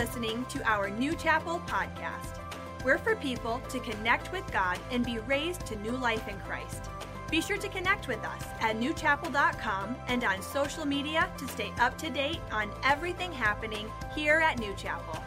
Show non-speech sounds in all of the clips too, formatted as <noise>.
listening to our New Chapel podcast. We're for people to connect with God and be raised to new life in Christ. Be sure to connect with us at newchapel.com and on social media to stay up to date on everything happening here at New Chapel.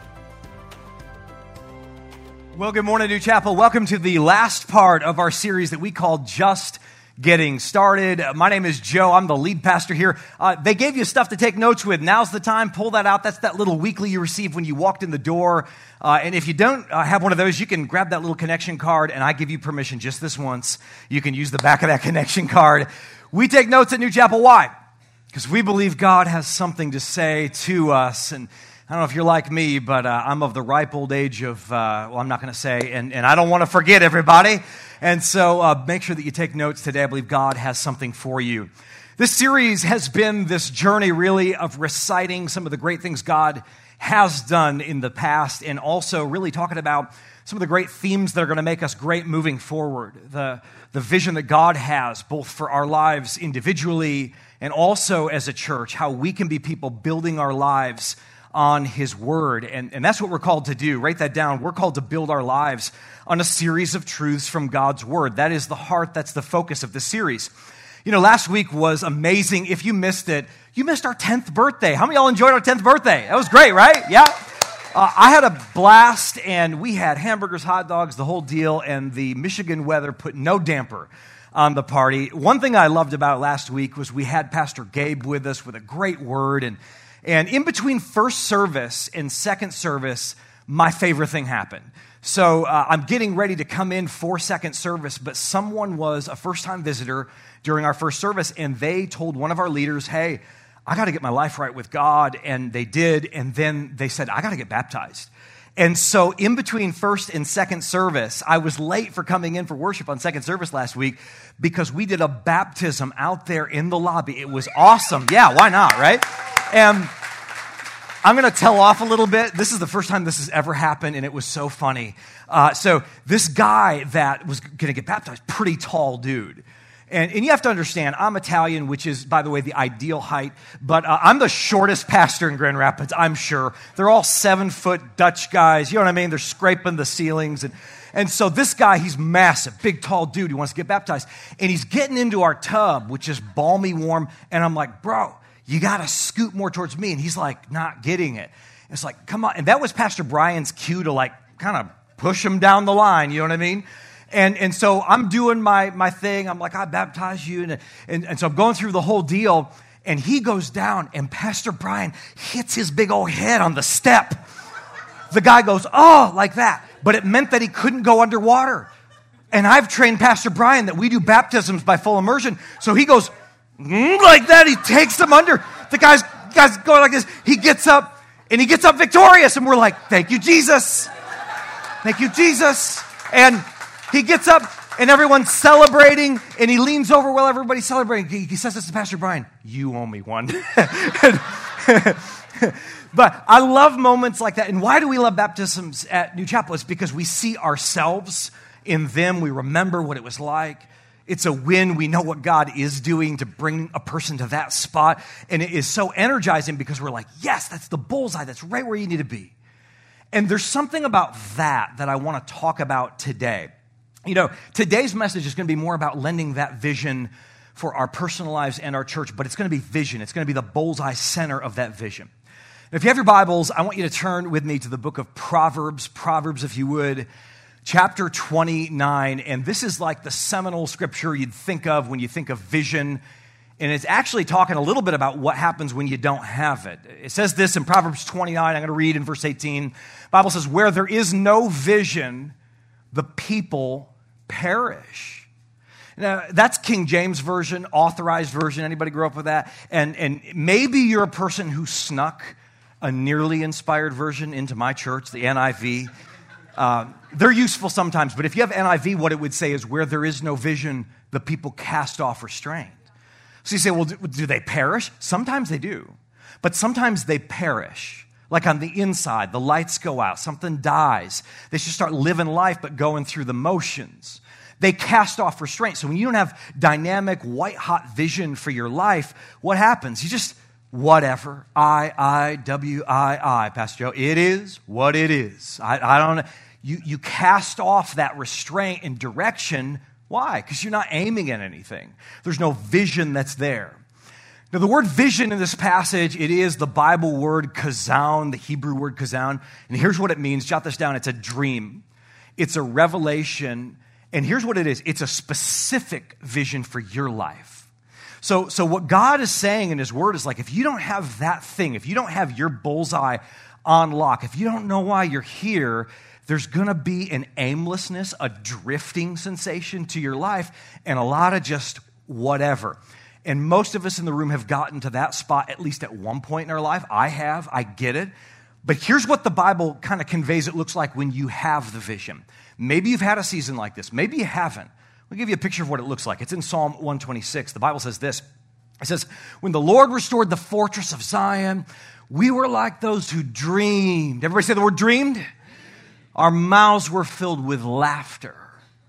Well, good morning, New Chapel. Welcome to the last part of our series that we call Just Getting Started. My name is Joe. I'm the lead pastor here. Uh, they gave you stuff to take notes with. Now's the time. Pull that out. That's that little weekly you received when you walked in the door. Uh, and if you don't uh, have one of those, you can grab that little connection card, and I give you permission just this once. You can use the back of that connection card. We take notes at New Chapel. Why? Because we believe God has something to say to us. And I don't know if you're like me, but uh, I'm of the ripe old age of, uh, well, I'm not going to say, and, and I don't want to forget everybody. And so uh, make sure that you take notes today. I believe God has something for you. This series has been this journey, really, of reciting some of the great things God has done in the past and also really talking about some of the great themes that are going to make us great moving forward. The, the vision that God has, both for our lives individually and also as a church, how we can be people building our lives on His Word. And, and that's what we're called to do. Write that down. We're called to build our lives on a series of truths from God's Word. That is the heart, that's the focus of the series. You know, last week was amazing. If you missed it, you missed our 10th birthday. How many y'all enjoyed our 10th birthday? That was great, right? Yeah. Uh, I had a blast, and we had hamburgers, hot dogs, the whole deal, and the Michigan weather put no damper on the party. One thing I loved about last week was we had Pastor Gabe with us with a great word, and and in between first service and second service, my favorite thing happened. So uh, I'm getting ready to come in for second service, but someone was a first time visitor during our first service, and they told one of our leaders, Hey, I got to get my life right with God. And they did. And then they said, I got to get baptized. And so, in between first and second service, I was late for coming in for worship on second service last week because we did a baptism out there in the lobby. It was awesome. Yeah, why not, right? And I'm going to tell off a little bit. This is the first time this has ever happened, and it was so funny. Uh, so, this guy that was going to get baptized, pretty tall dude. And, and, you have to understand, I'm Italian, which is, by the way, the ideal height, but uh, I'm the shortest pastor in Grand Rapids, I'm sure. They're all seven foot Dutch guys, you know what I mean? They're scraping the ceilings. And, and so this guy, he's massive, big, tall dude. He wants to get baptized. And he's getting into our tub, which is balmy warm. And I'm like, bro, you got to scoot more towards me. And he's like, not getting it. It's like, come on. And that was Pastor Brian's cue to like kind of push him down the line, you know what I mean? And, and so I'm doing my, my thing. I'm like, I baptize you. And, and, and so I'm going through the whole deal. And he goes down, and Pastor Brian hits his big old head on the step. The guy goes, Oh, like that. But it meant that he couldn't go underwater. And I've trained Pastor Brian that we do baptisms by full immersion. So he goes, mm, like that. He takes him under. The guy's, guy's going like this. He gets up, and he gets up victorious. And we're like, Thank you, Jesus. Thank you, Jesus. And he gets up and everyone's celebrating, and he leans over while everybody's celebrating. He, he says this to Pastor Brian, You owe me one. <laughs> but I love moments like that. And why do we love baptisms at New Chapel? It's because we see ourselves in them, we remember what it was like. It's a win. We know what God is doing to bring a person to that spot. And it is so energizing because we're like, yes, that's the bullseye. That's right where you need to be. And there's something about that that I want to talk about today. You know, today's message is going to be more about lending that vision for our personal lives and our church, but it's going to be vision. It's going to be the bullseye center of that vision. Now, if you have your Bibles, I want you to turn with me to the book of Proverbs, Proverbs, if you would, chapter 29. And this is like the seminal scripture you'd think of when you think of vision. And it's actually talking a little bit about what happens when you don't have it. It says this in Proverbs 29. I'm going to read in verse 18. The Bible says, Where there is no vision, the people perish. Now, that's King James Version, authorized version. Anybody grew up with that? And, and maybe you're a person who snuck a nearly inspired version into my church, the NIV. Uh, they're useful sometimes, but if you have NIV, what it would say is where there is no vision, the people cast off restraint. So you say, well, do, do they perish? Sometimes they do, but sometimes they perish. Like on the inside, the lights go out, something dies. They just start living life, but going through the motions. They cast off restraint. So when you don't have dynamic, white hot vision for your life, what happens? You just whatever. I, I, W, I, I, Pastor Joe. It is what it is. I, I don't You, you cast off that restraint and direction. Why? Because you're not aiming at anything. There's no vision that's there. Now, the word vision in this passage, it is the Bible word chazon, the Hebrew word chazon. And here's what it means. Jot this down. It's a dream. It's a revelation. And here's what it is. It's a specific vision for your life. So, so what God is saying in His Word is like, if you don't have that thing, if you don't have your bullseye on lock, if you don't know why you're here, there's going to be an aimlessness, a drifting sensation to your life, and a lot of just whatever. And most of us in the room have gotten to that spot at least at one point in our life. I have, I get it. But here's what the Bible kind of conveys it looks like when you have the vision. Maybe you've had a season like this, maybe you haven't. I'll give you a picture of what it looks like. It's in Psalm 126. The Bible says this It says, When the Lord restored the fortress of Zion, we were like those who dreamed. Everybody say the word dreamed? Our mouths were filled with laughter,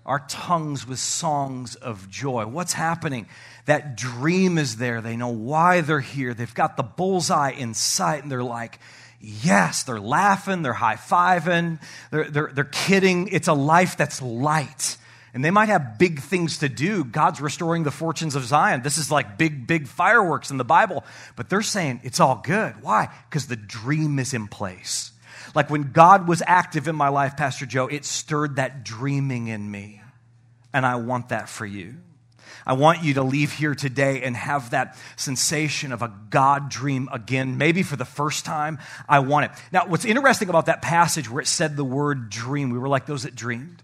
our tongues with songs of joy. What's happening? That dream is there. They know why they're here. They've got the bullseye in sight, and they're like, Yes, they're laughing, they're high fiving, they're, they're, they're kidding. It's a life that's light. And they might have big things to do. God's restoring the fortunes of Zion. This is like big, big fireworks in the Bible. But they're saying it's all good. Why? Because the dream is in place. Like when God was active in my life, Pastor Joe, it stirred that dreaming in me. And I want that for you. I want you to leave here today and have that sensation of a God dream again, maybe for the first time. I want it. Now, what's interesting about that passage where it said the word dream, we were like those that dreamed.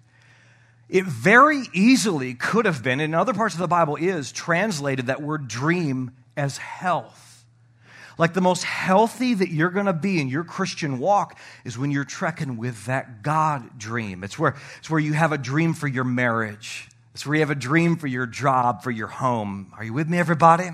It very easily could have been, in other parts of the Bible is, translated that word dream as health. Like the most healthy that you're going to be in your Christian walk is when you're trekking with that God dream. It's where, it's where you have a dream for your marriage. It's where you have a dream for your job, for your home. Are you with me, everybody?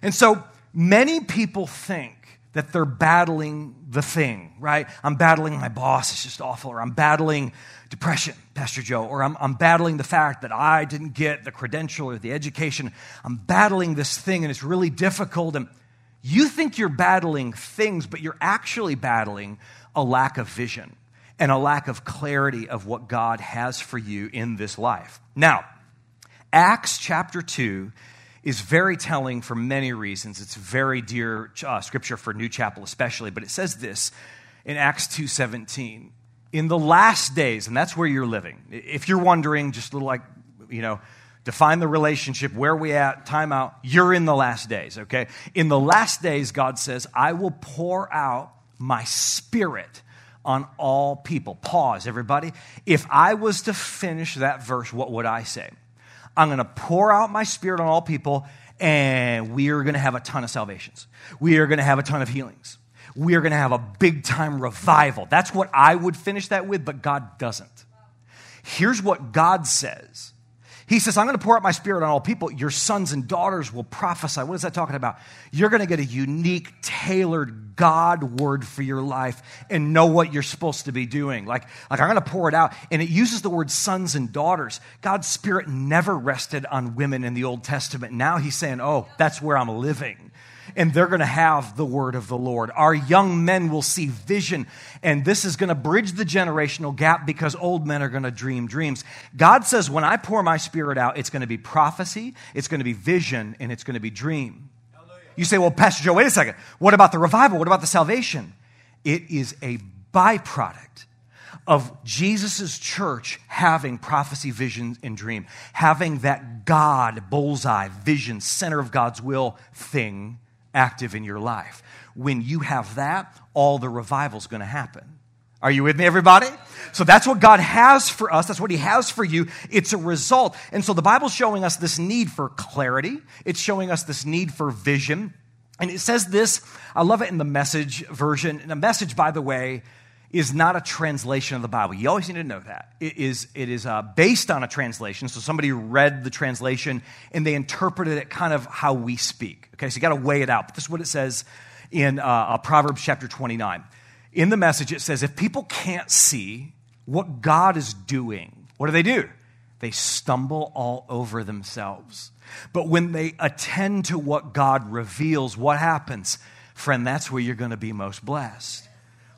And so many people think that they're battling the thing, right? I'm battling my boss, it's just awful, or I'm battling depression, Pastor Joe, or I'm, I'm battling the fact that I didn't get the credential or the education. I'm battling this thing and it's really difficult. And you think you're battling things, but you're actually battling a lack of vision and a lack of clarity of what God has for you in this life. Now, Acts chapter 2 is very telling for many reasons. It's very dear uh, scripture for New Chapel especially, but it says this in Acts 2:17 in the last days, and that's where you're living. If you're wondering, just a little like, you know, define the relationship, where we at, time out, you're in the last days, okay? In the last days, God says, I will pour out my spirit on all people. Pause, everybody. If I was to finish that verse, what would I say? I'm going to pour out my spirit on all people, and we are going to have a ton of salvations. We are going to have a ton of healings we are going to have a big time revival. That's what I would finish that with, but God doesn't. Here's what God says He says, I'm going to pour out my spirit on all people. Your sons and daughters will prophesy. What is that talking about? You're going to get a unique, tailored God word for your life and know what you're supposed to be doing. Like, like I'm going to pour it out. And it uses the word sons and daughters. God's spirit never rested on women in the Old Testament. Now he's saying, oh, that's where I'm living and they're going to have the word of the Lord. Our young men will see vision, and this is going to bridge the generational gap because old men are going to dream dreams. God says, when I pour my spirit out, it's going to be prophecy, it's going to be vision, and it's going to be dream. You say, well, Pastor Joe, wait a second. What about the revival? What about the salvation? It is a byproduct of Jesus' church having prophecy, vision, and dream, having that God bullseye, vision, center of God's will thing active in your life. When you have that, all the revival is going to happen. Are you with me, everybody? So that's what God has for us. That's what He has for you. It's a result. And so the Bible's showing us this need for clarity, it's showing us this need for vision. And it says this, I love it in the message version. And the message, by the way, is not a translation of the Bible. You always need to know that. It is, it is uh, based on a translation. So somebody read the translation and they interpreted it kind of how we speak. Okay, so you got to weigh it out. But this is what it says in uh, uh, Proverbs chapter 29. In the message, it says, if people can't see what God is doing, what do they do? They stumble all over themselves. But when they attend to what God reveals, what happens? Friend, that's where you're going to be most blessed.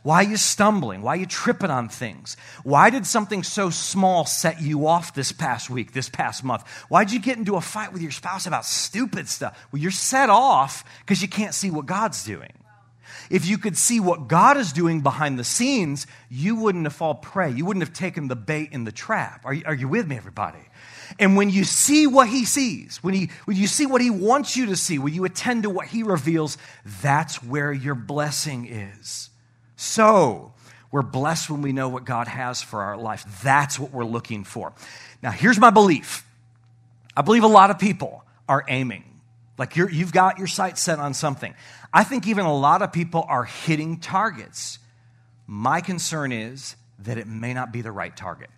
Why are you stumbling? Why are you tripping on things? Why did something so small set you off this past week, this past month? Why did you get into a fight with your spouse about stupid stuff? Well, you're set off because you can't see what God's doing. If you could see what God is doing behind the scenes, you wouldn't have fall prey. You wouldn't have taken the bait in the trap. Are you, are you with me, everybody? And when you see what he sees, when, he, when you see what he wants you to see, when you attend to what he reveals, that's where your blessing is. So, we're blessed when we know what God has for our life. That's what we're looking for. Now, here's my belief I believe a lot of people are aiming. Like you have got your sights set on something. I think even a lot of people are hitting targets. My concern is that it may not be the right target.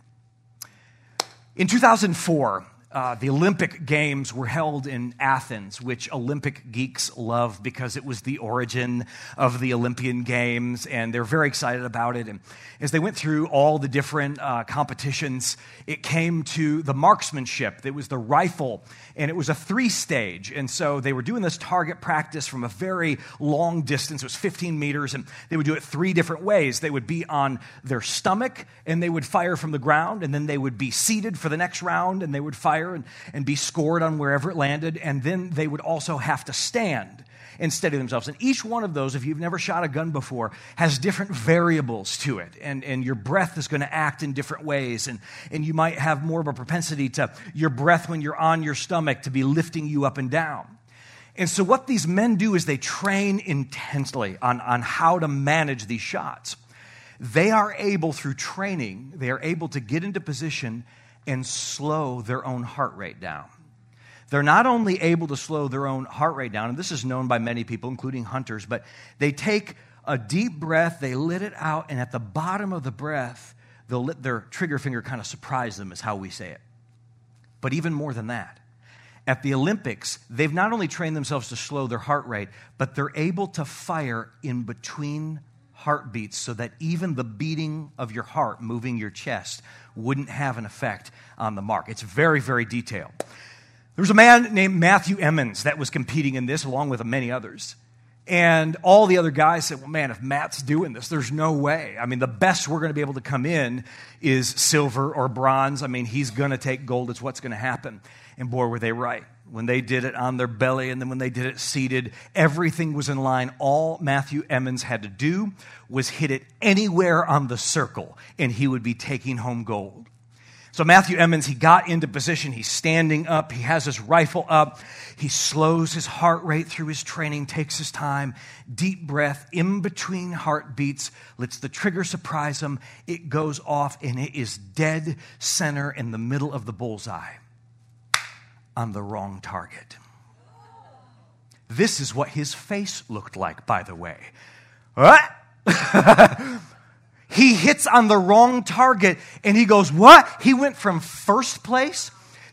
In 2004, uh, the Olympic Games were held in Athens, which Olympic geeks love because it was the origin of the Olympian Games, and they're very excited about it. And as they went through all the different uh, competitions, it came to the marksmanship. It was the rifle, and it was a three stage. And so they were doing this target practice from a very long distance. It was 15 meters, and they would do it three different ways. They would be on their stomach, and they would fire from the ground, and then they would be seated for the next round, and they would fire and, and be scored on wherever it landed. And then they would also have to stand and steady themselves. And each one of those, if you've never shot a gun before, has different variables to it. And, and your breath is going to act in different ways. And, and you might have more of a propensity to your breath when you're on your stomach to be lifting you up and down. And so, what these men do is they train intensely on, on how to manage these shots. They are able, through training, they are able to get into position and slow their own heart rate down. They're not only able to slow their own heart rate down, and this is known by many people, including hunters, but they take a deep breath, they let it out, and at the bottom of the breath, they'll let their trigger finger kind of surprise them, is how we say it. But even more than that, at the Olympics, they've not only trained themselves to slow their heart rate, but they're able to fire in between heartbeats so that even the beating of your heart moving your chest wouldn't have an effect on the mark. It's very, very detailed. There was a man named Matthew Emmons that was competing in this along with many others. And all the other guys said, Well, man, if Matt's doing this, there's no way. I mean, the best we're going to be able to come in is silver or bronze. I mean, he's going to take gold. It's what's going to happen. And boy, were they right. When they did it on their belly and then when they did it seated, everything was in line. All Matthew Emmons had to do was hit it anywhere on the circle, and he would be taking home gold. So Matthew Emmons, he got into position. He's standing up. He has his rifle up. He slows his heart rate through his training, takes his time, deep breath in between heartbeats, lets the trigger surprise him. It goes off and it is dead center in the middle of the bullseye on the wrong target. This is what his face looked like, by the way. <laughs> What? He hits on the wrong target and he goes, What? He went from first place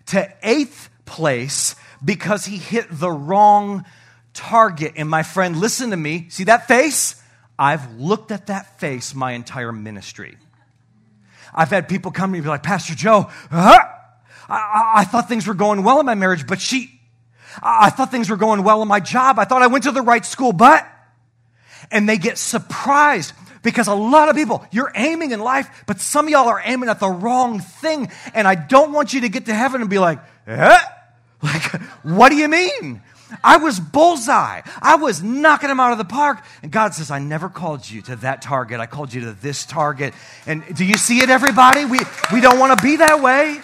to eighth place because he hit the wrong target. And my friend, listen to me. See that face? I've looked at that face my entire ministry. I've had people come to me and be like, Pastor Joe, huh? I, I, thought things were going well in my marriage, but she, I thought things were going well in my job. I thought I went to the right school, but, and they get surprised because a lot of people, you're aiming in life, but some of y'all are aiming at the wrong thing. And I don't want you to get to heaven and be like, eh? <laughs> Like, what do you mean? I was bullseye. I was knocking him out of the park. And God says, I never called you to that target. I called you to this target. And do you see it, everybody? We, we don't want to be that way.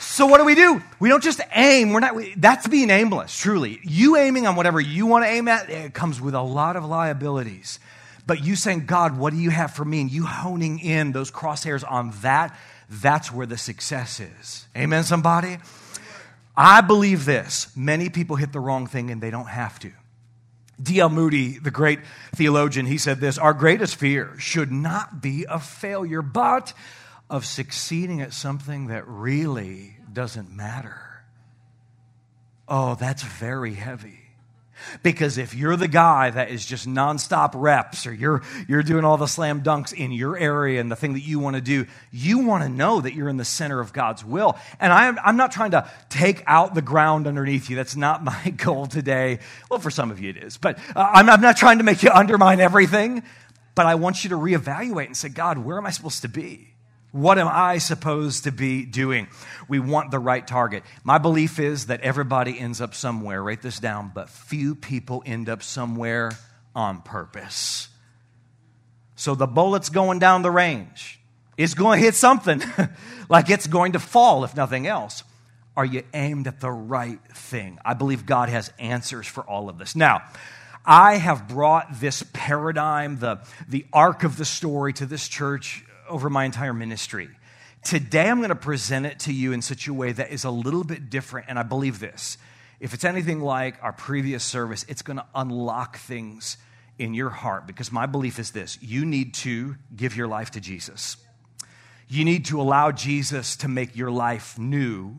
So what do we do? We don't just aim. We're not, we, that's being aimless, truly. You aiming on whatever you want to aim at, it comes with a lot of liabilities. But you saying, God, what do you have for me? And you honing in those crosshairs on that, that's where the success is. Amen, somebody? I believe this. Many people hit the wrong thing and they don't have to. D.L. Moody, the great theologian, he said this Our greatest fear should not be of failure, but of succeeding at something that really doesn't matter. Oh, that's very heavy. Because if you're the guy that is just nonstop reps or you're, you're doing all the slam dunks in your area and the thing that you want to do, you want to know that you're in the center of God's will. And I'm, I'm not trying to take out the ground underneath you. That's not <laughs> my goal today. Well, for some of you it is. But uh, I'm, I'm not trying to make you <laughs> undermine everything. But I want you to reevaluate and say, God, where am I supposed to be? What am I supposed to be doing? We want the right target. My belief is that everybody ends up somewhere. Write this down, but few people end up somewhere on purpose. So the bullet's going down the range. It's going to hit something, <laughs> like it's going to fall, if nothing else. Are you aimed at the right thing? I believe God has answers for all of this. Now, I have brought this paradigm, the, the arc of the story, to this church over my entire ministry. Today, I'm going to present it to you in such a way that is a little bit different, and I believe this. If it's anything like our previous service, it's going to unlock things in your heart because my belief is this you need to give your life to Jesus. You need to allow Jesus to make your life new.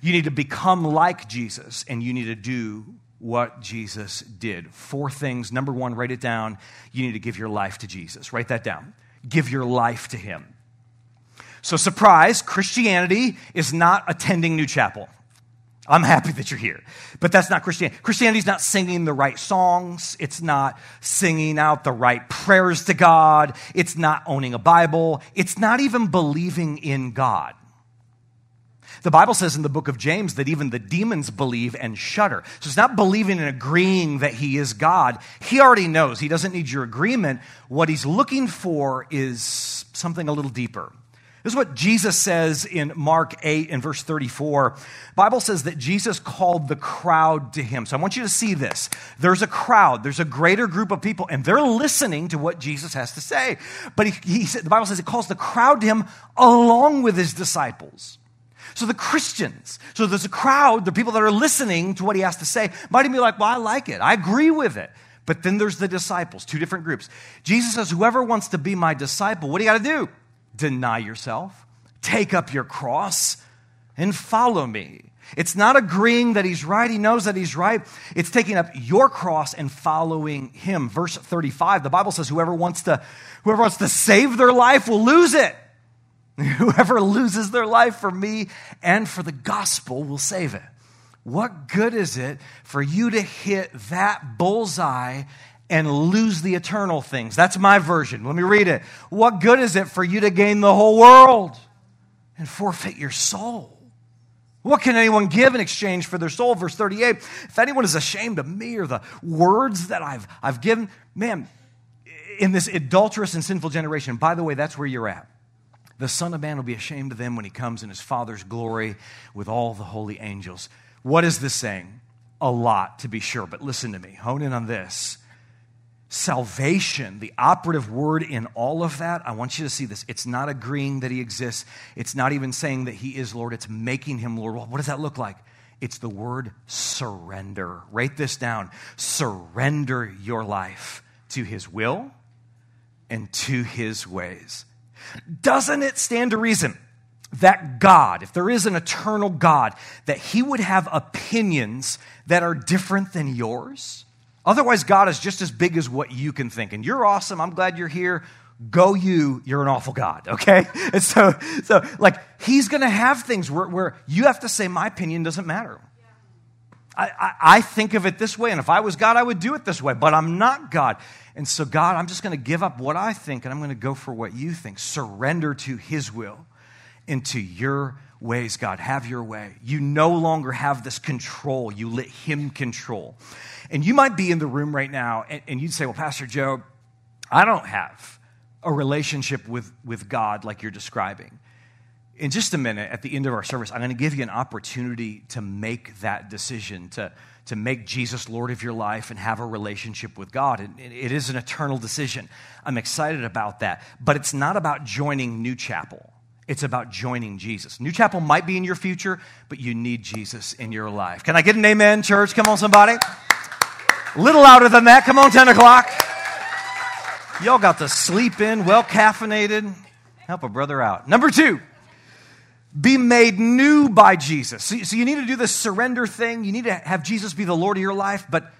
You need to become like Jesus, and you need to do what Jesus did. Four things. Number one, write it down. You need to give your life to Jesus. Write that down give your life to Him. So, surprise, Christianity is not attending New Chapel. I'm happy that you're here. But that's not Christianity. Christianity is not singing the right songs. It's not singing out the right prayers to God. It's not owning a Bible. It's not even believing in God. The Bible says in the book of James that even the demons believe and shudder. So it's not believing and agreeing that he is God. He already knows. He doesn't need your agreement. What he's looking for is something a little deeper. This is what Jesus says in Mark 8 and verse 34. Bible says that Jesus called the crowd to him. So I want you to see this. There's a crowd, there's a greater group of people, and they're listening to what Jesus has to say. But he, he the Bible says it calls the crowd to him along with his disciples. So the Christians, so there's a crowd, the people that are listening to what he has to say, might even be like, well, I like it. I agree with it. But then there's the disciples, two different groups. Jesus says, whoever wants to be my disciple, what do you got to do? Deny yourself, take up your cross, and follow me. It's not agreeing that he's right, he knows that he's right. It's taking up your cross and following him. Verse 35, the Bible says, whoever wants to, whoever wants to save their life will lose it. <laughs> Whoever loses their life for me and for the gospel will save it. What good is it for you to hit that bullseye and lose the eternal things? That's my version. Let me read it. What good is it for you to gain the whole world and forfeit your soul? What can anyone give in exchange for their soul? Verse 38 If anyone is ashamed of me or the words that I've, I've given, man, in this adulterous and sinful generation, by the way, that's where you're at. The Son of Man will be ashamed of them when he comes in his Father's glory with all the holy angels. What is this saying? A lot, to be sure, but listen to me. Hone in on this. Salvation, the operative word in all of that, I want you to see this. It's not agreeing that he exists. It's not even saying that he is Lord. It's making him Lord. What does that look like? It's the word surrender. Write this down. Surrender your life to his will and to his ways. Doesn't it stand to reason that God, if there is an eternal God, that he would have opinions that are different than yours? Otherwise, God is just as big as what you can think. And you're awesome. I'm glad you're here. Go you, you're an awful God, okay? <laughs> And so, so like, he's gonna have things where, where you have to say, my opinion doesn't matter. I, I, I, think of it this way, and if I was God, I would do it this way, but I'm not God. And so, God, I'm just going to give up what I think and I'm going to go for what you think. Surrender to His will into your ways, God. Have your way. You no longer have this control, you let Him control. And you might be in the room right now and, and you'd say, Well, Pastor Joe, I don't have a relationship with, with God like you're describing in just a minute, at the end of our service, I'm going to give you an opportunity to make that decision, to, to make Jesus Lord of your life and have a relationship with God. And it is an eternal decision. I'm excited about that. But it's not about joining New Chapel, it's about joining Jesus. New Chapel might be in your future, but you need Jesus in your life. Can I get an amen, church? Come on, somebody. A little louder than that. Come on, 10 o'clock. Y'all got to sleep in, well caffeinated. Help a brother out. Number two be made new by Jesus. So, so, you need to do this surrender thing. You need to have Jesus be the Lord of your life, but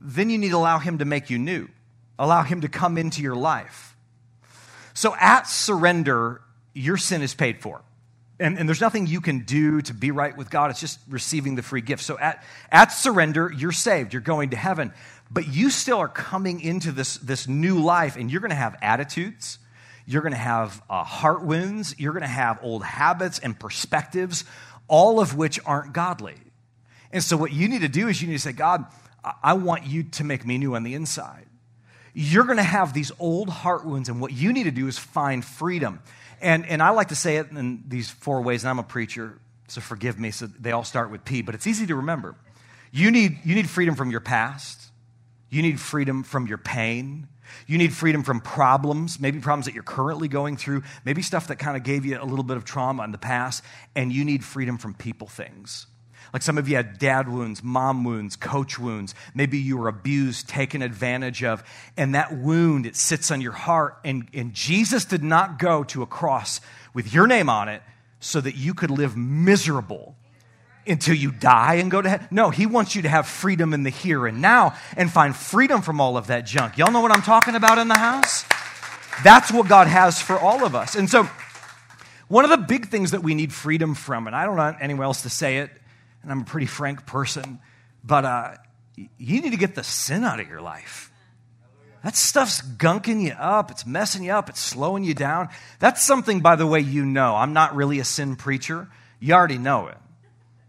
then you need to allow Him to make you new, allow Him to come into your life. So at surrender, your sin is paid for. And, and, there's nothing you can do to be right with God. It's just receiving the free gift. So at, at surrender, you're saved. You're going to heaven. But you still are coming into this, this new life, and you're going to have attitudes. You're going to have uh, heart wounds. You're going to have old habits and perspectives, all of which aren't godly. And so, what you need to do is you need to say, God, I want you to make me new on the inside. You're going to have these old heart wounds, and what you need to do is find freedom. And, and I like to say it in these four ways, and I'm a preacher, so forgive me. So they all start with P, but it's easy to remember. You need, you need freedom from your past, you need freedom from your pain. You need freedom from problems, maybe problems that you're currently going through, maybe stuff that kind of gave you a little bit of trauma in the past, and you need freedom from people things. Like some of you had dad wounds, mom wounds, coach wounds. Maybe you were abused, taken advantage of. And that wound, it sits on your heart. And, and Jesus did not go to a cross with your name on it so that you could live miserable until you die and go to heaven. No, he wants you to have freedom in the here and now and find freedom from all of that junk. Y'all know what I'm talking about in the house? That's what God has for all of us. And so, one of the big things that we need freedom from, and I don't want anywhere else to say it, and I'm a pretty frank person, but uh, you need to get the sin out of your life. That stuff's gunking you up. It's messing you up. It's slowing you down. That's something, by the way, you know. I'm not really a sin preacher. You already know it.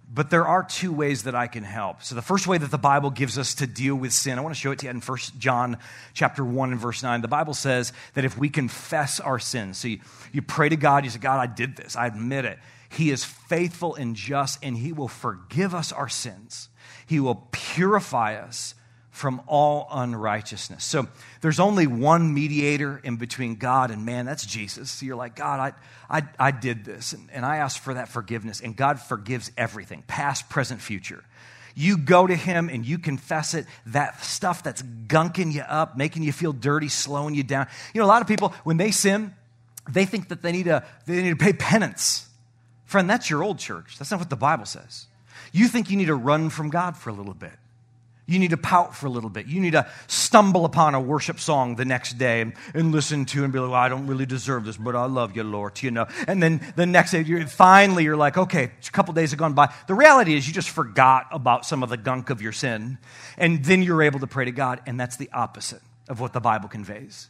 But there are two ways that I can help. So the first way that the Bible gives us to deal with sin, I want to show it to you in 1 John chapter 1 and verse 9. The Bible says that if we confess our sins, so you, you pray to God, you say, God, I did this, I admit it. He is faithful and just, and He will forgive us our sins. He will purify us from all unrighteousness. So there's only one mediator in between God and man. That's Jesus. So you're like, God, I, I, I did this, and, and I asked for that forgiveness, and God forgives everything past, present, future. You go to Him and you confess it, that stuff that's gunking you up, making you feel dirty, slowing you down. You know, a lot of people, when they sin, they think that they need to, they need to pay penance. Friend, that's your old church. That's not what the Bible says. You think you need to run from God for a little bit. You need to pout for a little bit. You need to stumble upon a worship song the next day and, listen to and be like, well, I don't really deserve this, but I love you, Lord, you know. And then the next day, you're, finally, you're like, okay, a couple days have gone by. The reality is you just forgot about some of the gunk of your sin. And then you're able to pray to God. And that's the opposite of what the Bible conveys.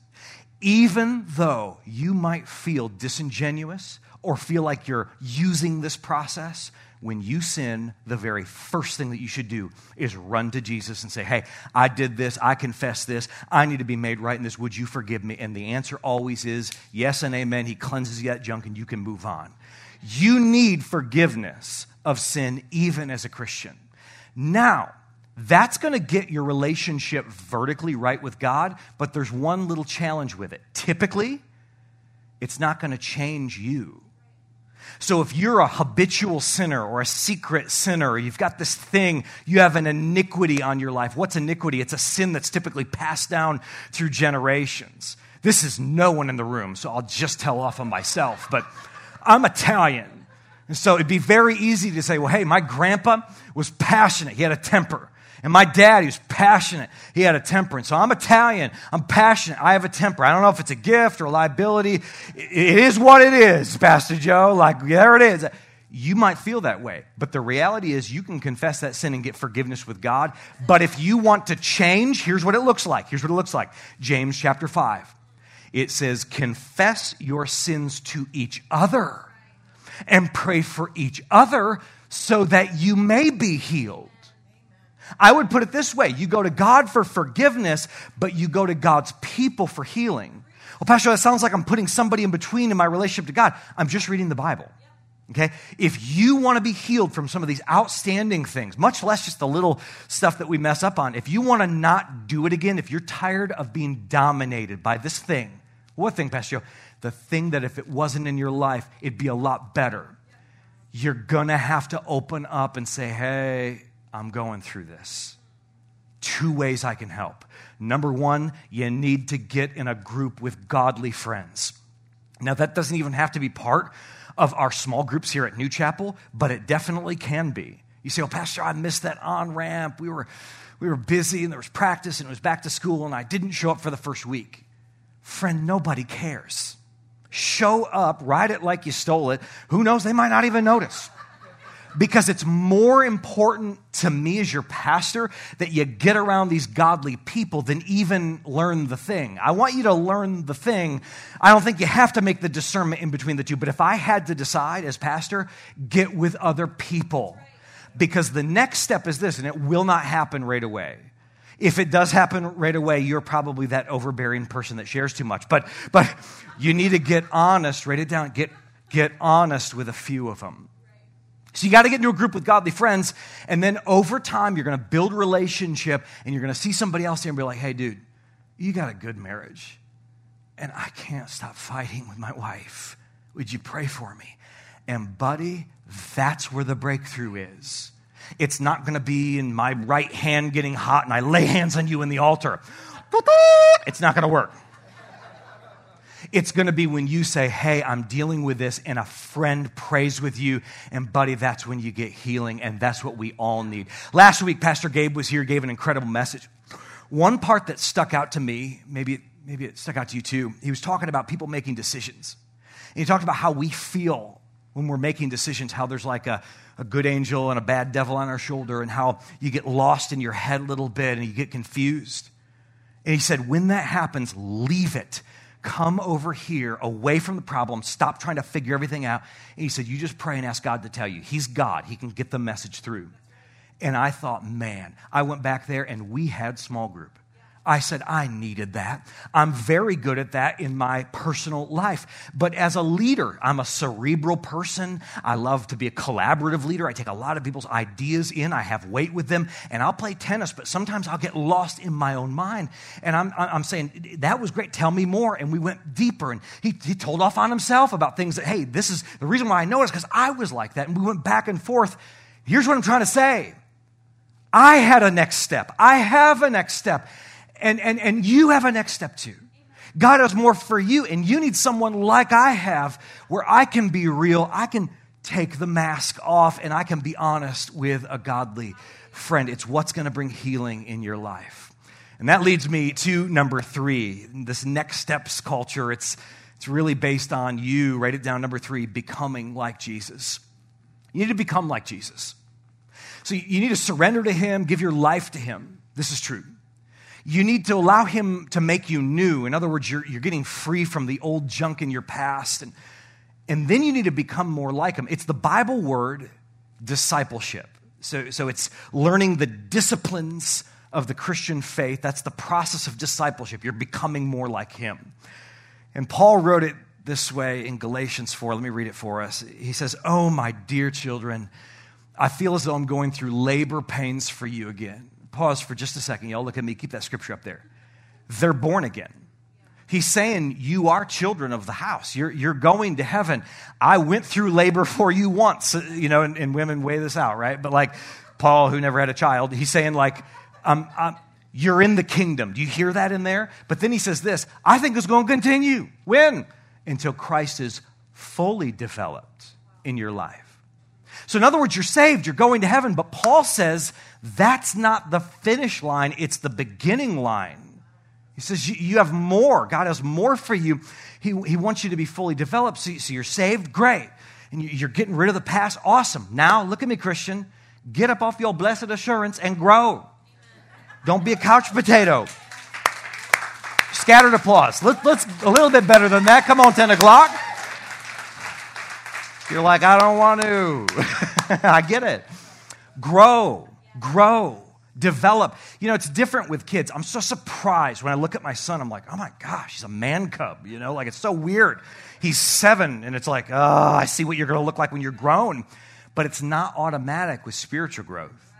Even though you might feel disingenuous, or feel like you're using this process, when you sin, the very first thing that you should do is run to Jesus and say, Hey, I did this. I confess this. I need to be made right in this. Would you forgive me? And the answer always is yes and amen. He cleanses that junk and you can move on. You need forgiveness of sin even as a Christian. Now, that's going to get your relationship vertically right with God, but there's one little challenge with it. Typically, it's not going to change you. So if you're a habitual sinner or a secret sinner, you've got this thing, you have an iniquity on your life. What's iniquity? It's a sin that's typically passed down through generations. This is no one in the room, so I'll just tell off on myself. But I'm Italian. And so it'd be very easy to say, well, hey, my grandpa was passionate. He had a temper. And my dad, he was passionate. He had a temper. And so I'm Italian. I'm passionate. I have a temper. I don't know if it's a gift or a liability. It is what it is, Pastor Joe. Like, there it is. You might feel that way. But the reality is, you can confess that sin and get forgiveness with God. But if you want to change, here's what it looks like. Here's what it looks like James chapter 5. It says, Confess your sins to each other and pray for each other so that you may be healed. I would put it this way you go to God for forgiveness, but you go to God's people for healing. Well, Pastor, that sounds like I'm putting somebody in between in my relationship to God. I'm just reading the Bible. Okay? If you want to be healed from some of these outstanding things, much less just the little stuff that we mess up on, if you want to not do it again, if you're tired of being dominated by this thing, what thing, Pastor? The thing that if it wasn't in your life, it'd be a lot better. You're going to have to open up and say, hey, I'm going through this. Two ways I can help. Number one, you need to get in a group with godly friends. Now, that doesn't even have to be part of our small groups here at New Chapel, but it definitely can be. You say, "Oh, Pastor, I missed that on ramp. We were, we were busy and there was practice and it was back to school and I didn't show up for the first week. Friend, nobody cares. Show up, ride it like you stole it. Who knows? They might not even notice. Because it's more important to me as your pastor that you get around these godly people than even learn the thing. I want you to learn the thing. I don't think you have to make the discernment in between the two, but if I had to decide as pastor, get with other people because the next step is this, and it will not happen right away. If it does happen right away, you're probably that overbearing person that shares too much. But, but you need to get honest, write it down, get, get honest with a few of them. So you got to get into a group with godly friends, and then over time, you're going to build relationship, and you're going to see somebody else there and be like, hey, dude, you got a good marriage, and I can't stop fighting with my wife. Would you pray for me? And, buddy, that's where the breakthrough is. It's not going to be in my right hand getting hot and I lay hands on you in the altar. It's not going to work. It's going to be when you say, Hey, I'm dealing with this, and a friend prays with you. And, buddy, that's when you get healing, and that's what we all need. Last week, Pastor Gabe was here, gave an incredible message. One part that stuck out to me, maybe, maybe it stuck out to you too, he was talking about people making decisions. And he talked about how we feel when we're making decisions, how there's like a, a good angel and a bad devil on our shoulder, and how you get lost in your head a little bit and you get confused. And he said, when that happens, leave it. Come over here, away from the problem. Stop trying to figure everything out. And he said, You just pray and ask God to tell you. He's God, He can get the message through. And I thought, man, I went back there and we had small group. I said, I needed that. I'm very good at that in my personal life. But as a leader, I'm a cerebral person. I love to be a collaborative leader. I take a lot of people's ideas in, I have weight with them, and I'll play tennis, but sometimes I'll get lost in my own mind. And I'm, I'm saying, that was great. Tell me more. And we went deeper. And he, he told off on himself about things that, hey, this is the reason why I know it is because I was like that. And we went back and forth. Here's what I'm trying to say I had a next step, I have a next step and, and, and you have a next step too. God has more for you, and you need someone like I have where I can be real, I can take the mask off, and I can be honest with a godly friend. It's what's going to bring healing in your life. And that leads me to number three this next steps culture. It's, it's really based on you, write it down, number three, becoming like Jesus. You need to become like Jesus. So you need to surrender to Him, give your life to Him. This is true you need to allow Him to make you new. In other words, you're, you're getting free from the old junk in your past. And, and then you need to become more like Him. It's the Bible word discipleship. So, so it's learning the disciplines of the Christian faith. That's the process of discipleship. You're becoming more like Him. And Paul wrote it this way in Galatians 4. Let me read it for us. He says, Oh, my dear children, I feel as though I'm going through labor pains for you again pause for just a second. Y'all look at me. Keep that scripture up there. They're born again. He's saying, You are children of the house. You're, you're going to heaven. I went through labor for you once, you know, and, and women weigh this out, right? But like Paul, who never had a child, he's saying, like, um, um, you're in the kingdom. Do you hear that in there? But then he says this I think it's going to continue. When? Until Christ is fully developed in your life. So, in other words, you're saved, you're going to heaven. But Paul says that's not the finish line, it's the beginning line. He says you have more. God has more for you. He, he wants you to be fully developed. So, so you're saved, great. And you're getting rid of the past, awesome. Now, look at me, Christian. Get up off your blessed assurance and grow. Don't be a couch potato. Scattered applause. Let, let's a little bit better than that. Come on, 10 o'clock. You're like, I don't want to. <laughs> I get it. Grow grow, develop. You know, it's different with kids. I'm so surprised when I look at my son. I'm like, oh my gosh, he's a man cub. You know, like it's so weird. He's seven, and it's like, oh, I see what you're going to look like when you're grown. But it's not automatic with spiritual growth.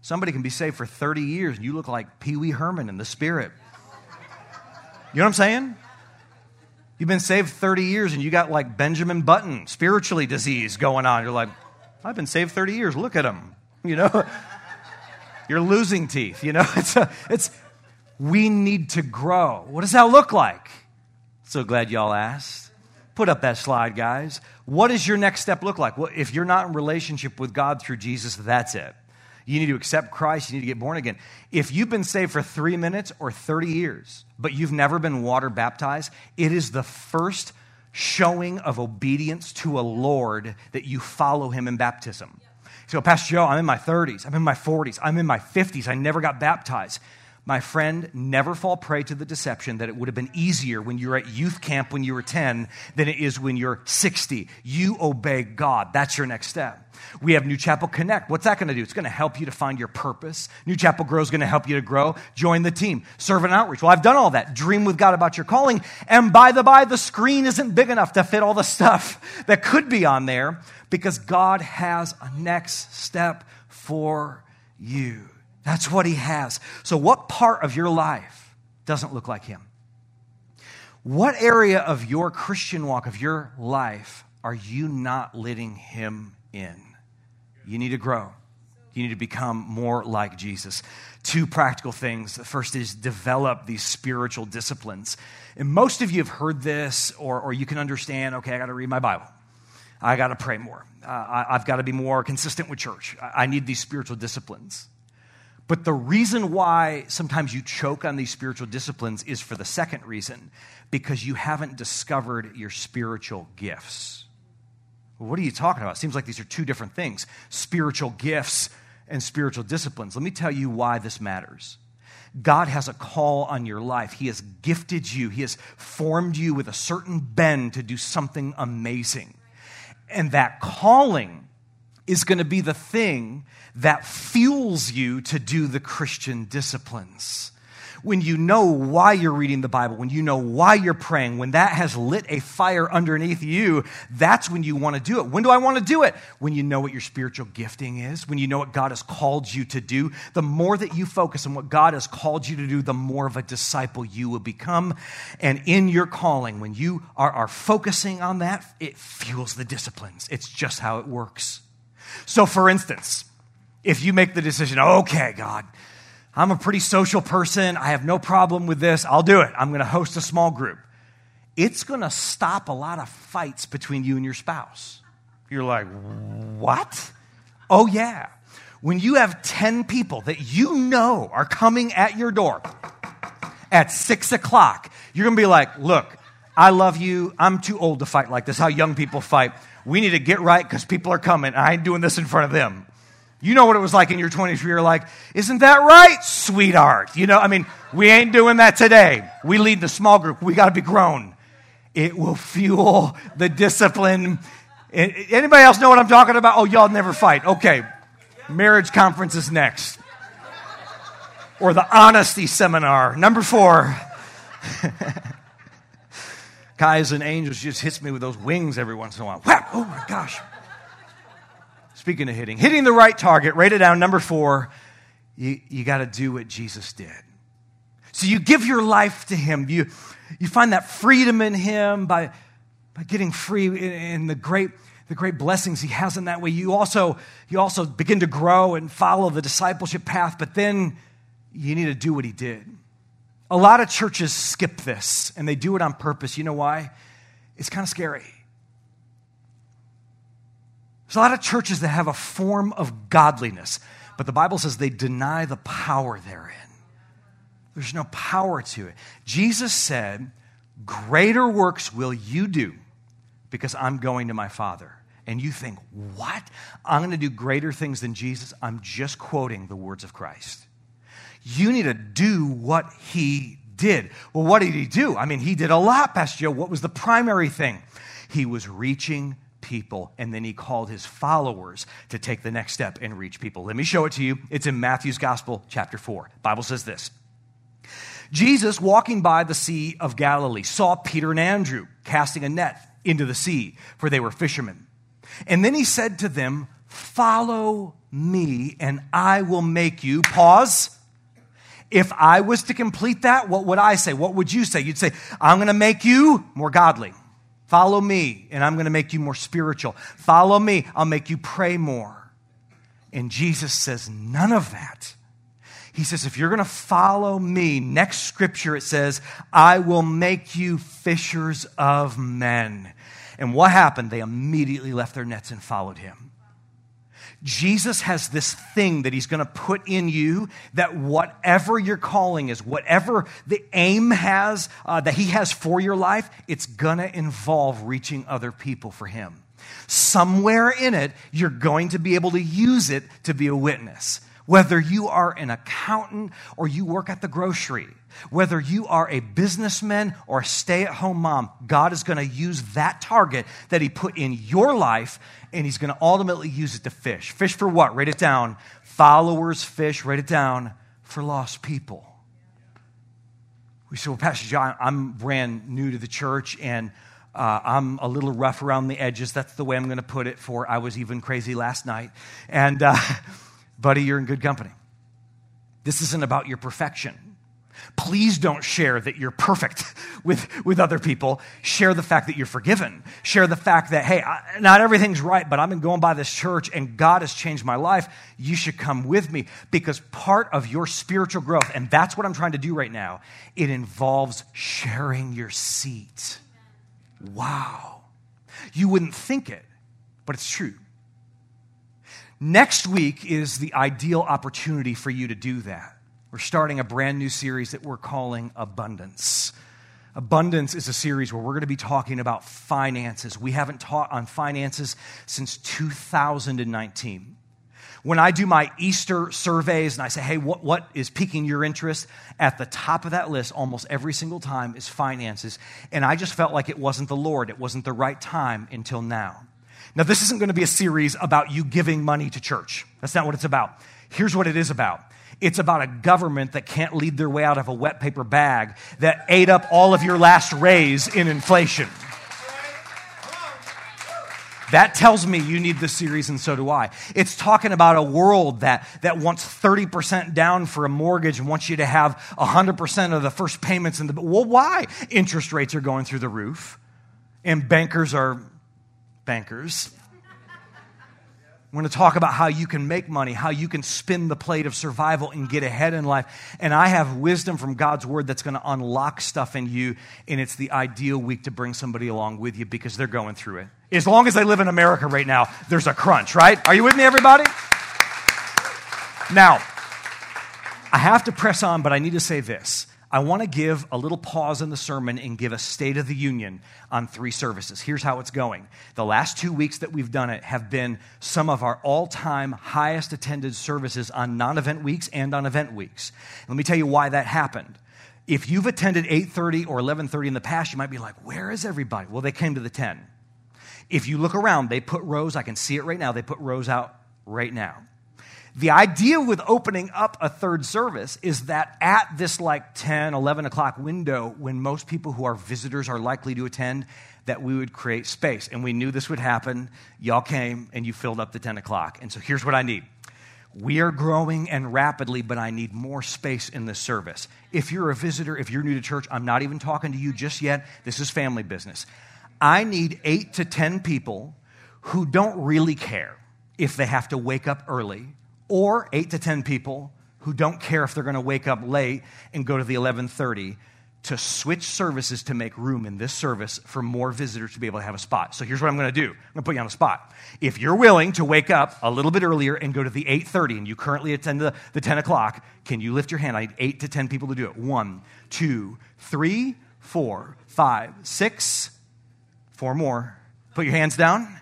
Somebody can be saved for 30 years, and you look like Pee Wee Herman in the spirit. You know what I'm saying? You've been saved 30 years and you got like Benjamin Button, spiritually disease going on. You're like, I've been saved 30 years. Look at him. You know? <laughs> You're losing teeth. You know, <laughs> it's, a, it's, we need to grow. What does that look like? So glad y'all asked. Put up that slide, guys. What does your next step look like? Well, if you're not in relationship with God through Jesus, that's it. You need to accept Christ. You need to get born again. If you've been saved for three minutes or 30 years, but you've never been water baptized, it is the first showing of obedience to a Lord that you follow him in baptism. So, Pastor Joe, I'm in my 30s, I'm in my 40s, I'm in my 50s, I never got baptized. My friend, never fall prey to the deception that it would have been easier when you were at youth camp when you were 10 than it is when you're 60. You obey God. That's your next step. We have New Chapel Connect. What's that going to do? It's going to help you to find your purpose. New Chapel Grow is going to help you to grow. Join the team. Serve and outreach. Well, I've done all that. Dream with God about your calling. And by the by, the screen isn't big enough to fit all the stuff <laughs> that could be on there because God has a next step for you. That's what he has. So, what part of your life doesn't look like him? What area of your Christian walk, of your life, are you not letting him in? You need to grow. You need to become more like Jesus. Two practical things. The first is develop these spiritual disciplines. And most of you have heard this, or, or you can understand okay, I got to read my Bible. I got to pray more. Uh, I, have got to be more consistent with church. I, I need these spiritual disciplines. But the reason why sometimes you choke on these spiritual disciplines is for the second reason because you haven't discovered your spiritual gifts. What are you talking about? It seems like these are two different things spiritual gifts and spiritual disciplines. Let me tell you why this matters. God has a call on your life. He has gifted you, He has formed you with a certain bend to do something amazing. And that calling is going to be the thing that fuels you to do the Christian disciplines. When you know why you're reading the Bible, when you know why you're praying, when that has lit a fire underneath you, that's when you want to do it. When do I want to do it? When you know what your spiritual gifting is, when you know what God has called you to do. The more that you focus on what God has called you to do, the more of a disciple you will become. And in your calling, when you are, are focusing on that, it fuels the disciplines. It's just how it works. So, for instance, if you make the decision, okay, God, I'm a pretty social person. I have no problem with this. I'll do it. I'm going to host a small group. It's going to stop a lot of fights between you and your spouse. You're like, what? Oh, yeah. When you have 10 people that you know are coming at your door at six o'clock, you're going to be like, look, I love you. I'm too old to fight like this. How young people fight. We need to get right because people are coming. I ain't doing this in front of them. You know what it was like in your 20s where you're like, isn't that right, sweetheart? You know, I mean, we ain't doing that today. We lead the small group. We got to be grown. It will fuel the discipline. Anybody else know what I'm talking about? Oh, y'all never fight. Okay. Marriage conference is next. Or the honesty seminar. Number four. <laughs> Guys and angels just hits me with those wings every once in a while. Whap! Oh my gosh. Speaking of hitting, hitting the right target, write it down. Number four, you, you got to do what Jesus did. So you give your life to Him. You, you find that freedom in Him by, by getting free in, in the great the great blessings he has in that way. You also, you also begin to grow and follow the discipleship path, but then you need to do what he did. A lot of churches skip this and they do it on purpose. You know why? It's kind of scary. There's a lot of churches that have a form of godliness, but the Bible says they deny the power therein. There's no power to it. Jesus said, Greater works will you do because I'm going to my Father. And you think, What? I'm going to do greater things than Jesus? I'm just quoting the words of Christ. You need to do what he did. Well, what did he do? I mean, he did a lot, Pastor Joe. What was the primary thing? He was reaching people, and then he called his followers to take the next step and reach people. Let me show it to you. It's in Matthew's Gospel, chapter 4. Bible says this. Jesus, walking by the Sea of Galilee, saw Peter and Andrew casting a net into the sea, for they were fishermen. And then he said to them, Follow me, and I will make you. Pause. If I was to complete that, what would I say? What would you say? You'd say, I'm going to make you more godly. Follow me, and I'm going to make you more spiritual. Follow me, I'll make you pray more. And Jesus says, none of that. He says, if you're going to follow me, next scripture it says, I will make you fishers of men. And what happened? They immediately left their nets and followed him. Jesus has this thing that he's going to put in you that whatever your calling is, whatever the aim has uh, that he has for your life, it's going to involve reaching other people for him. Somewhere in it, you're going to be able to use it to be a witness. Whether you are an accountant or you work at the grocery, whether you are a businessman or a stay at home mom, God is going to use that target that He put in your life and He's going to ultimately use it to fish. Fish for what? Write it down. Followers fish, write it down, for lost people. We said, Well, Pastor John, I'm brand new to the church and uh, I'm a little rough around the edges. That's the way I'm going to put it for I was even crazy last night. And, uh, <laughs> buddy, you're in good company. This isn't about your perfection. Please don't share that you're perfect <laughs> with, with other people. Share the fact that you're forgiven. Share the fact that, hey, I, not everything's right, but I've been going by this church and God has changed my life. You should come with me because part of your spiritual growth, and that's what I'm trying to do right now, it involves sharing your seat. Wow. You wouldn't think it, but it's true. Next week is the ideal opportunity for you to do that. We're starting a brand new series that we're calling Abundance. Abundance is a series where we're going to be talking about finances. We haven't taught on finances since 2019. When I do my Easter surveys and I say, hey, what, what is piquing your interest? At the top of that list, almost every single time, is finances. And I just felt like it wasn't the Lord. It wasn't the right time until now. Now, this isn't going to be a series about you giving money to church. That's not what it's about. Here's what it is about it's about a government that can't lead their way out of a wet paper bag that ate up all of your last raise in inflation. That tells me you need this series, and so do I. It's talking about a world that, that wants 30% down for a mortgage and wants you to have 100% of the first payments in the. Well, why? Interest rates are going through the roof, and bankers are bankers. We're going to talk about how you can make money, how you can spin the plate of survival and get ahead in life. And I have wisdom from God's word that's going to unlock stuff in you. And it's the ideal week to bring somebody along with you because they're going through it. As long as they live in America right now, there's a crunch, right? Are you with me, everybody? Now, I have to press on, but I need to say this. I want to give a little pause in the sermon and give a State of the Union on three services. Here's how it's going. The last two weeks that we've done it have been some of our all time highest attended services on non event weeks and on event weeks. Let me tell you why that happened. If you've attended 8:30 or 11:30 in the past, you might be like, "Where is everybody?" Well, they came to the 10. If you look around, they put rows, I can see it right now. They put rows out right now. The idea with opening up a third service is that at this like 10, 11 o'clock window, when most people who are visitors are likely to attend, that we would create space. And we knew this would happen. Y'all came and you filled up the 10 o'clock. And so here's what I need. We are growing and rapidly, but I need more space in this service. If you're a visitor, if you're new to church, I'm not even talking to you just yet. This is family business. I need eight to 10 people who don't really care if they have to wake up early or 8 to 10 people who don't care if they're going to wake up late and go to the 11:30 to switch services to make room in this service for more visitors to be able to have a spot. So here's what I'm going to do. I'm going to put you on the spot. If you're willing to wake up a little bit earlier and go to the 8:30 and you currently attend the, the 10 o'clock, can you lift your hand? I need eight to 10 people to do it. One, two, three, four, five, six, four more. Put your hands down.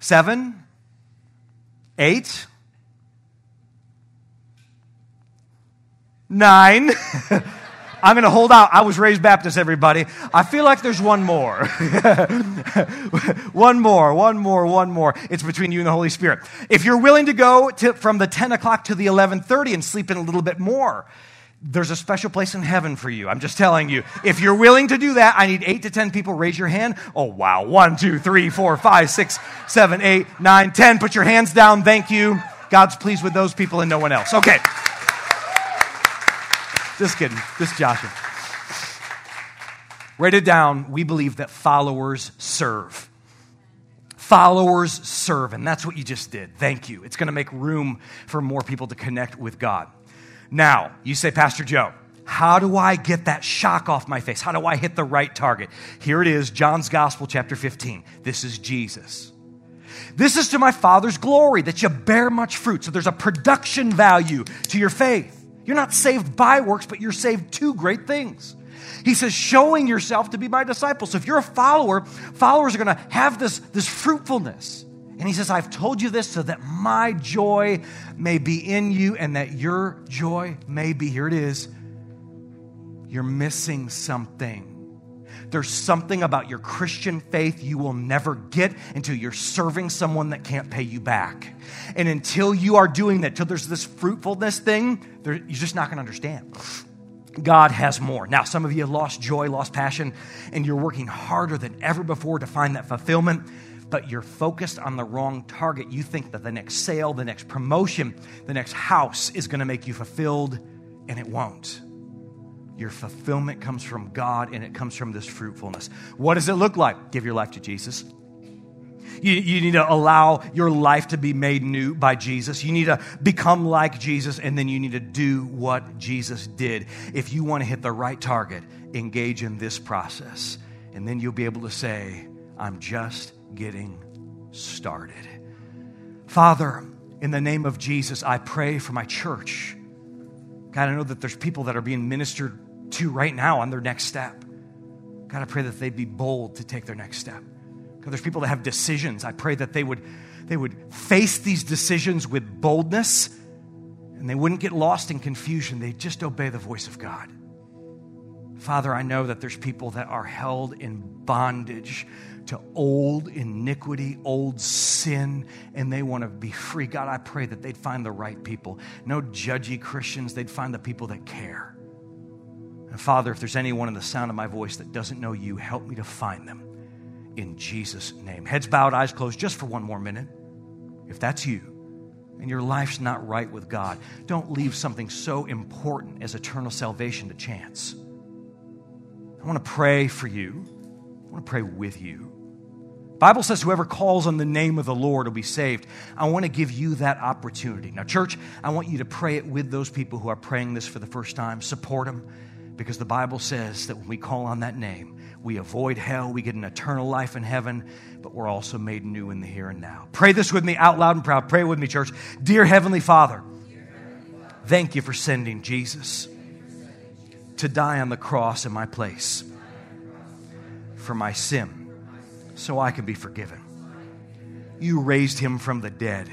Seven, eight, nine. <laughs> I'm going to hold out. I was raised Baptist, everybody. I feel like there's one more. <laughs> one more, one more, one more. It's between you and the Holy Spirit. If you're willing to go to, from the 10 o'clock to the 11:30 and sleep in a little bit more, there's a special place in heaven for you. I'm just telling you. If you're willing to do that, I need eight to 10 people. Raise your hand. Oh, wow. One, two, three, four, five, six, seven, eight, nine, ten. Put your hands down. Thank you. God's pleased with those people and no one else. Okay. Just kidding. Just Joshua. Write it down. We believe that followers serve. Followers serve. And that's what you just did. Thank you. It's going to make room for more people to connect with God. Now, you say, Pastor Joe, how do I get that shock off my face? How do I hit the right target? Here it is, John's Gospel, chapter 15. This is Jesus. This is to my Father's glory that you bear much fruit. So there's a production value to your faith. You're not saved by works, but you're saved to great things. He says, showing yourself to be my disciple. So if you're a follower, followers are going to have this, this fruitfulness. And he says, I've told you this so that my joy may be in you and that your joy may be, here it is, you're missing something. There's something about your Christian faith you will never get until you're serving someone that can't pay you back. And until you are doing that, until there's this fruitfulness thing, you're just not going to understand. God has more. Now, some of you have lost joy, lost passion, and you're working harder than ever before to find that fulfillment, but you're focused on the wrong target. You think that the next sale, the next promotion, the next house is going to make you fulfilled, and it won't. Your fulfillment comes from God and it comes from this fruitfulness. What does it look like? Give your life to Jesus. You, you, need to allow your life to be made new by Jesus. You need to become like Jesus, and then you need to do what Jesus did. If you want to hit the right target, engage in this process. And then you'll be able to say, I'm just getting started. Father, in the name of Jesus, I pray for my church. God, I know that there's people that are being ministered to right now on their next step. God, I pray that they'd be bold to take their next step. God, there's people that have decisions. I pray that they would, they would face these decisions with boldness and they wouldn't get lost in confusion. They'd just obey the voice of God. Father, I know that there's people that are held in bondage to old iniquity, old sin, and they want to be free. God, I pray that they'd find the right people. No judgy Christians, they'd find the people that care. And Father, if there's anyone in the sound of my voice that doesn't know you, help me to find them in Jesus' name. Heads bowed, eyes closed, just for one more minute. If that's you and your life's not right with God, don't leave something so important as eternal salvation to chance. I want to pray for you. I want to pray with you. Bible says whoever calls on the name of the Lord will be saved. I want to give you that opportunity. Now, church, I want you to pray it with those people who are praying this for the first time. Support them because the Bible says that when we call on that name, we avoid hell, we get an eternal life in heaven, but we're also made new in the here and now. Pray this with me out loud and proud. Pray with me, church. Dear Heavenly Father, thank you for sending Jesus to die on the cross in my place for my sin so I can be forgiven. You raised him from the dead.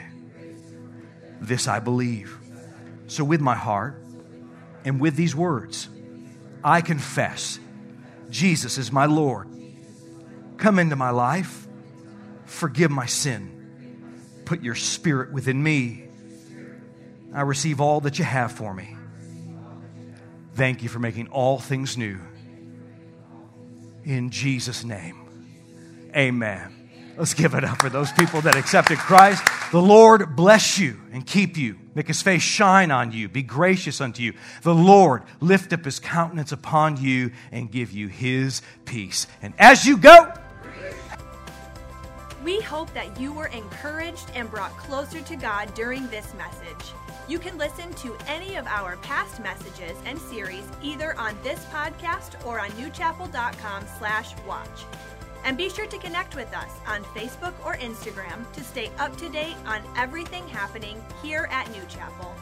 This I believe. So, with my heart and with these words, I confess Jesus is my Lord. Come into my life, forgive my sin, put your spirit within me. I receive all that you have for me. Thank you for making all things new. In Jesus' name, amen. Let's give it up for those people that accepted Christ. The Lord bless you and keep you, make his face shine on you, be gracious unto you. The Lord lift up his countenance upon you and give you his peace. And as you go, we hope that you were encouraged and brought closer to God during this message. You can listen to any of our past messages and series either on this podcast or on newchapel.com/watch. And be sure to connect with us on Facebook or Instagram to stay up to date on everything happening here at New Chapel.